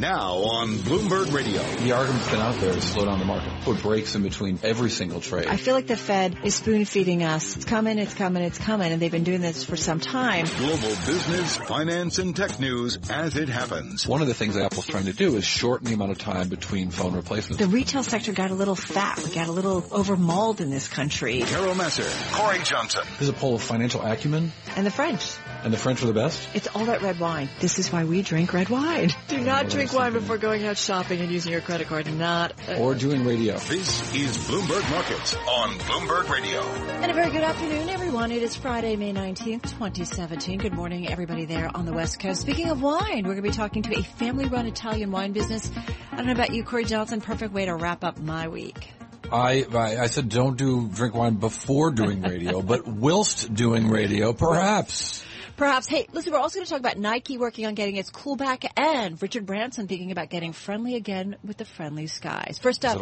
Now on Bloomberg Radio. The argument's been out there to slow down the market, put breaks in between every single trade. I feel like the Fed is spoon feeding us. It's coming, it's coming, it's coming, and they've been doing this for some time. Global business, finance, and tech news as it happens. One of the things Apple's trying to do is shorten the amount of time between phone replacements. The retail sector got a little fat. We got a little overmauled in this country. Carol Massar. Cory Johnson. This is a poll of financial acumen. And the French. And the French are the best? It's all that red wine. This is why we drink red wine. Do not drink wine before going out shopping and using your credit card. Not. Uh, or doing radio. This is Bloomberg Markets on Bloomberg Radio. And a very good afternoon, everyone. It is Friday, May 19th, 2017. Good morning, everybody there on the West Coast. Speaking of wine, we're going to be talking to a family-run Italian wine business. I don't know about you, Cory Johnson. Perfect way to wrap up my week. I, I, I said don't do drink wine before doing radio, but whilst doing radio, perhaps. Perhaps. Hey, listen, we're also going to talk about Nike working on getting its cool back and Richard Branson thinking about getting friendly again with the friendly skies. First up.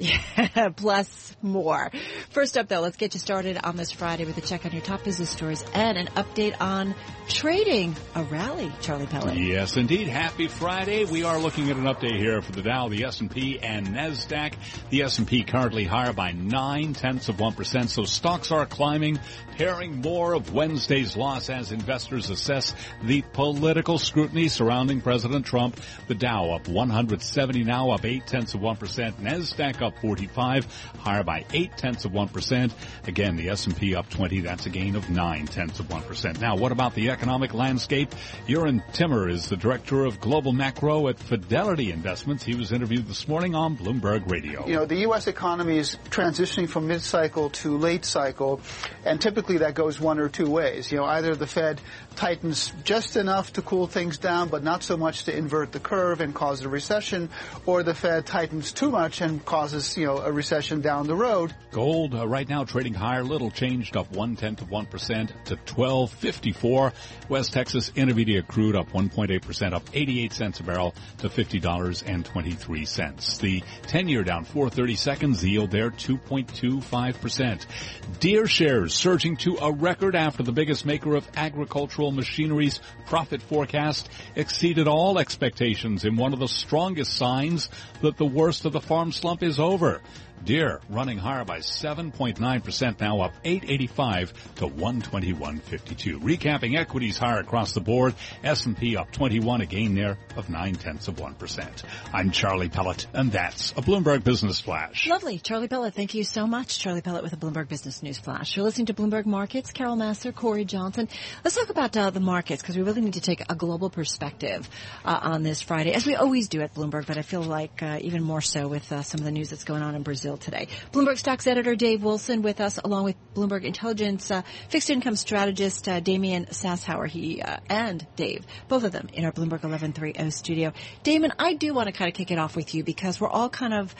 Yeah, plus more. First up though, let's get you started on this Friday with a check on your top business stories and an update on trading a rally, Charlie Pellet. Yes, indeed. Happy Friday. We are looking at an update here for the Dow, the S&P, and NASDAQ. The S&P currently higher by nine tenths of 1%, so stocks are climbing, pairing more of Wednesday's loss as investors assess the political scrutiny surrounding President Trump. The Dow up 170 now, up eight tenths of 1%. NASDAQ up 45, higher by eight tenths of 1%. Again, the S&P up 20, that's a gain of nine tenths of 1%. Now, what about the economic landscape. Jurrien Timmer is the director of global macro at Fidelity Investments. He was interviewed this morning on Bloomberg Radio. You know, the U.S. economy is transitioning from mid-cycle to late cycle, and typically that goes one or two ways. You know, either the Fed tightens just enough to cool things down, but not so much to invert the curve and cause a recession, or the Fed tightens too much and causes, you know, a recession down the road. Gold uh, right now trading higher, little changed up one tenth of one percent to twelve fifty four. West Texas Intermediate crude up 1.8%, up 88 cents a barrel to $50.23. The 10 year down 430 seconds, the yield there 2.25%. Deere shares surging to a record after the biggest maker of agricultural machinery's profit forecast exceeded all expectations in one of the strongest signs that the worst of the farm slump is over over. Deere running higher by 7.9%, now up 885 to 121.52. Recapping equities higher across the board. S&P up 21, a gain there of 9 tenths of 1%. I'm Charlie Pellet, and that's a Bloomberg Business Flash. Lovely. Charlie Pellet, thank you so much. Charlie Pellet with a Bloomberg Business News Flash. You're listening to Bloomberg Markets. Carol Massar, Cory Johnson. Let's talk about uh, the markets because we really need to take a global perspective uh, on this Friday, as we always do at Bloomberg, but I feel like uh, even more so with uh, some of the news that's going on in Brazil today. Bloomberg Stocks editor Dave Wilson with us, along with Bloomberg Intelligence uh, fixed income strategist uh, Damian Sassower. He uh, and Dave, both of them in our Bloomberg 1130 studio. Damon, I do want to kind of kick it off with you because we're all kind of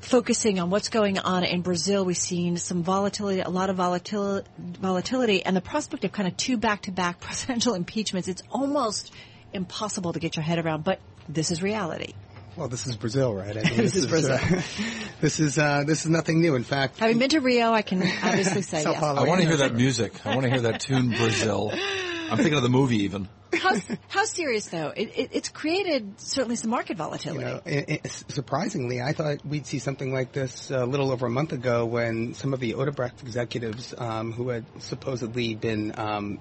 focusing on what's going on in Brazil. We've seen some volatility, a lot of volatility, volatility, and the prospect of kind of two back-to-back presidential impeachments. It's almost impossible to get your head around, but this is reality. Well, this is Brazil, right? I mean, this, this, is Brazil. Uh, this is uh, this is nothing new. In fact, having been to Rio, I can obviously say yes. I want to hear that music. I want to hear that tune, Brazil. I'm thinking of the movie even. How, how serious though? It, it, it's created certainly some market volatility. You know, it, surprisingly, I thought we'd see something like this a little over a month ago when some of the Odebrecht executives um, who had supposedly been um,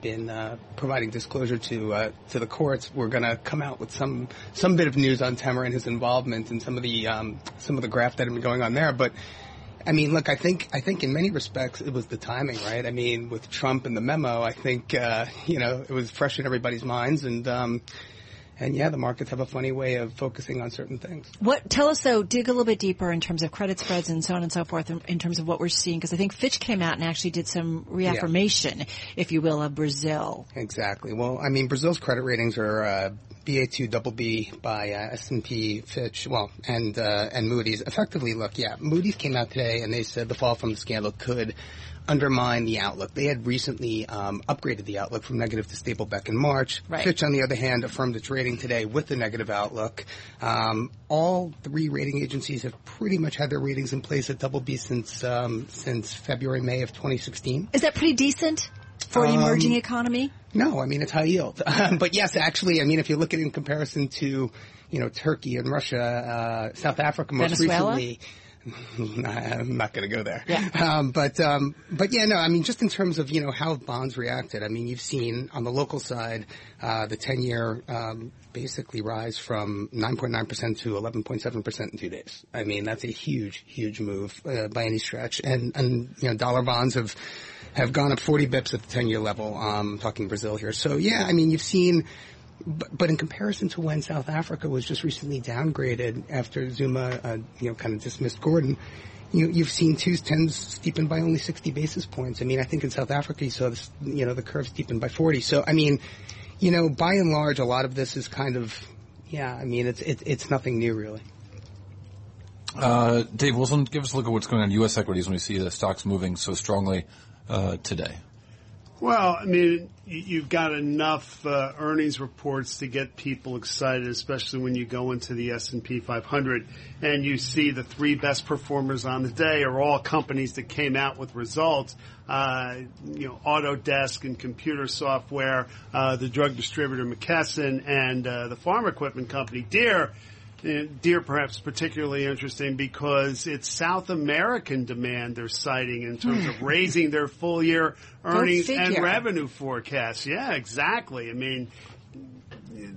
been uh, providing disclosure to uh, to the courts were going to come out with some some bit of news on Temer and his involvement and some of the um, some of the graft that had been going on there, but I mean, look, I think I think in many respects it was the timing, right? I mean, with Trump and the memo, I think uh, you know it was fresh in everybody's minds, and um, and yeah, the markets have a funny way of focusing on certain things. What tell us though? Dig a little bit deeper in terms of credit spreads and so on and so forth. In, in terms of what we're seeing, because I think Fitch came out and actually did some reaffirmation, yeah. if you will, of Brazil. Exactly. Well, I mean, Brazil's credit ratings are uh, BA2 double B by uh, S&P, Fitch, well, and uh, and Moody's. Effectively, look, yeah, Moody's came out today and they said the fall from the scandal could undermine the outlook. They had recently um, upgraded the outlook from negative to stable back in March. Right. Fitch, on the other hand, affirmed its rating today with the negative outlook. Um, all three rating agencies have pretty much had their ratings in place at double B since um, since February, May of 2016. Is that pretty decent? for an Um, emerging economy? No, I mean it's high yield. Um, but yes, actually, I mean if you look at it in comparison to, you know, Turkey and Russia, uh, South Africa most Venezuela? recently. I'm not going to go there. Yeah. Um, but um, but yeah, no. I mean, just in terms of you know how bonds reacted. I mean, you've seen on the local side uh, the ten year um, basically rise from 9.9 percent to 11.7 percent in two days. I mean, that's a huge, huge move uh, by any stretch. And and you know, dollar bonds have have gone up 40 bips at the 10 year level. Um, I'm talking Brazil here. So yeah, I mean, you've seen. But, but in comparison to when South Africa was just recently downgraded after Zuma, uh, you know, kind of dismissed Gordhan, you, you've seen twos, tens steepen by only 60 basis points. I mean, I think in South Africa you saw this, you know, the curve steepen by 40. So, I mean, you know, by and large, a lot of this is kind of, yeah, I mean, it's, it, it's nothing new really. Uh, Dave Wilson, give us a look at what's going on in U.S. equities when we see the stocks moving so strongly uh, today. Well, I mean, you- you've got enough uh, earnings reports to get people excited, especially when you go into the S&P 500 and you see the three best performers on the day are all companies that came out with results. Uh, you know, Autodesk and computer software, uh, the drug distributor McKesson, and uh, the farm equipment company Deere. And Deere perhaps particularly interesting because it's South American demand they're citing in terms of hmm. raising their full year earnings and revenue forecasts. Yeah, exactly. I mean,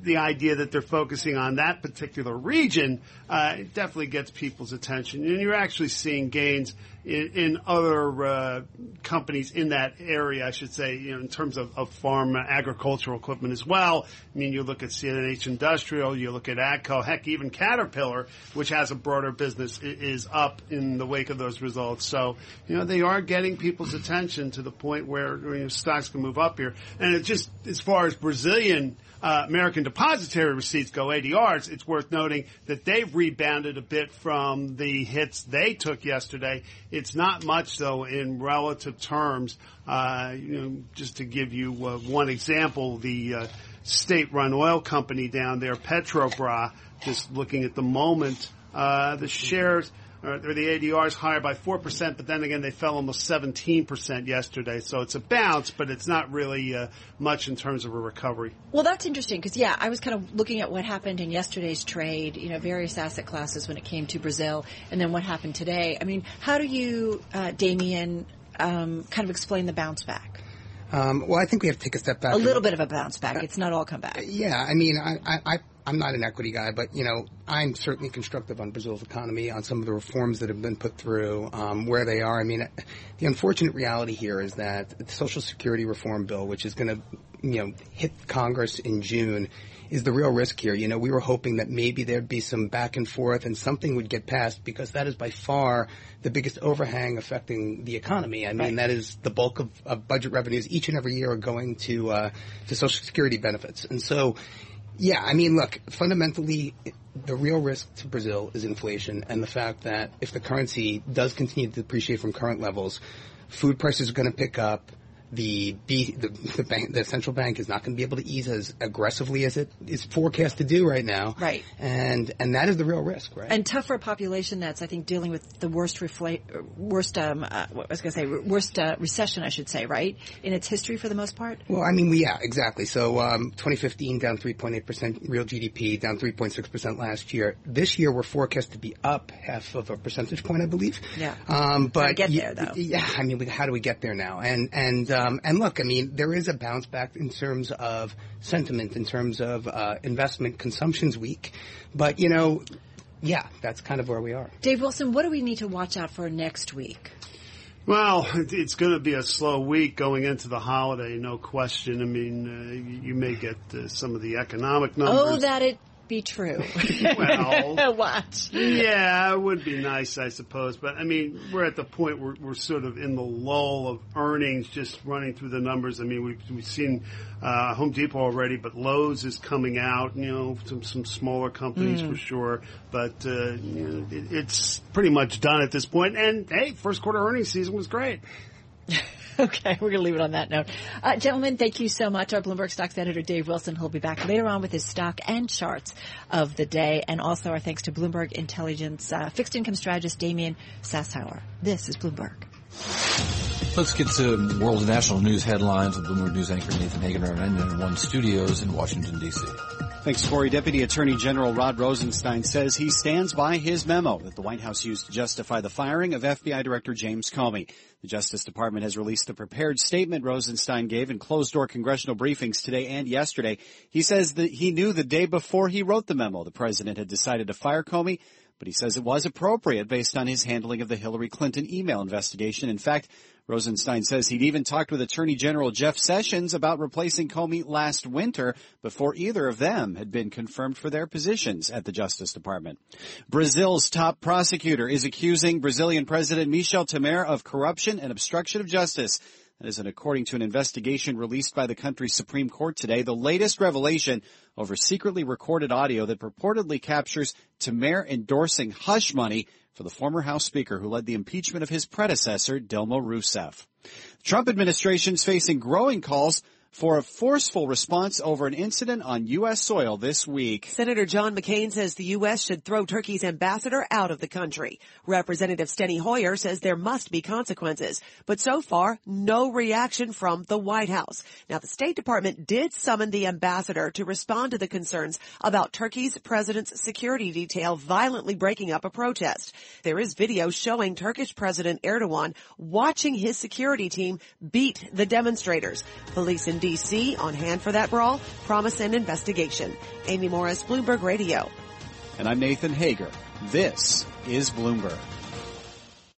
the idea that they're focusing on that particular region uh, it definitely gets people's attention, and you're actually seeing gains in, in other uh, companies in that area. I should say, you know, in terms of, of farm agricultural equipment as well. I mean, you look at CNH Industrial, you look at AGCO, heck, even Caterpillar, which has a broader business, is up in the wake of those results. So, you know, they are getting people's attention to the point where you know, stocks can move up here. And it just, as far as Brazilian uh, American depository receipts go, ADRs, it's worth noting that they've rebounded a bit from the hits they took yesterday. It's not much though in relative terms. Uh, you know, just to give you uh, one example, the uh, state-run oil company down there, Petrobras, just looking at the moment, uh, the shares or or the ADRs higher by 4%, but then again, they fell almost 17% yesterday. So it's a bounce, but it's not really uh, much in terms of a recovery. Well, that's interesting because yeah, I was kind of looking at what happened in yesterday's trade. You know, various asset classes when it came to Brazil, and then what happened today. I mean, how do you, uh, Damian, um, kind of explain the bounce back? Um, well, I think we have to take a step back. A little bit of a bounce back. It's not all come back. Yeah, I mean, I, I, I, I'm not an equity guy, but you know, I'm certainly constructive on Brazil's economy, on some of the reforms that have been put through, um, where they are. I mean, the unfortunate reality here is that the Social Security reform bill, which is going to, you know, hit Congress in June, is the real risk here. You know, we were hoping that maybe there'd be some back and forth and something would get passed because that is by far the biggest overhang affecting the economy. I mean, that is the bulk of, of budget revenues each and every year are going to uh, to Social Security benefits, and so. Yeah, I mean, look, fundamentally, the real risk to Brazil is inflation and the fact that if the currency does continue to depreciate from current levels, food prices are going to pick up. The, B, the the bank, the central bank is not going to be able to ease as aggressively as it is forecast to do right now. Right. And and that is the real risk, right? And tough for a population that's, I think, dealing with the worst refla- worst, um, uh, what was going to say, worst uh, recession, I should say, right, in its history for the most part. Well, I mean, we, yeah, exactly. So, um, 2015 down 3.8% real GDP, down 3.6% last year. This year we're forecast to be up half of a percentage point, I believe. Yeah. Um, but Gotta get there, though. Yeah, I mean, we, how do we get there now? And and um, and look, I mean, there is a bounce back in terms of sentiment, in terms of uh, investment. Consumption's weak, but you know, yeah, that's kind of where we are. Dave Wilson, what do we need to watch out for next week? Well, it's going to be a slow week going into the holiday, no question. I mean, uh, you- you may get uh, some of the economic numbers. Oh, that it be true. Well, Watch. yeah, it would be nice, I suppose. But I mean, we're at the point where we're sort of in the lull of earnings, just running through the numbers. I mean, we've, we've seen uh, Home Depot already, but Lowe's is coming out. You know, some some smaller companies for sure. But uh, you know, it, it's pretty much done at this point. And hey, first quarter earnings season was great. Okay, we're going to leave it on that note. Uh, gentlemen, thank you so much. Our Bloomberg Stocks editor, Dave Wilson, he'll be back later on with his stock and charts of the day. And also our thanks to Bloomberg Intelligence uh, fixed income strategist Damian Sassower. This is Bloomberg. Let's get to world and national news headlines with Bloomberg News anchor Nathan Hager in One Studios in Washington, D.C. Thanks, Cory. Deputy Attorney General Rod Rosenstein says he stands by his memo that the White House used to justify the firing of FBI Director James Comey. The Justice Department has released a prepared statement Rosenstein gave in closed-door congressional briefings today and yesterday. He says that he knew the day before he wrote the memo the president had decided to fire Comey, but he says it was appropriate based on his handling of the Hillary Clinton email investigation. In fact, Rosenstein says he'd even talked with Attorney General Jeff Sessions about replacing Comey last winter before either of them had been confirmed for their positions at the Justice Department. Brazil's top prosecutor is accusing Brazilian President Michel Temer of corruption and obstruction of justice. That is according to an investigation released by the country's Supreme Court today, the latest revelation over secretly recorded audio that purportedly captures Temer endorsing hush money for the former House Speaker who led the impeachment of his predecessor, Dilma Rousseff. The Trump administration is facing growing calls for a forceful response over an incident on U.S. soil this week. Senator John McCain says the U.S. should throw Turkey's ambassador out of the country. Representative Steny Hoyer says there must be consequences, but so far, no reaction from the White House. Now, the State Department did summon the ambassador to respond to the concerns about Turkey's president's security detail violently breaking up a protest. There is video showing Turkish President Erdogan watching his security team beat the demonstrators. Police in D.C. on hand for that brawl, promise an investigation. Amy Morris, Bloomberg Radio. And I'm Nathan Hager. This is Bloomberg.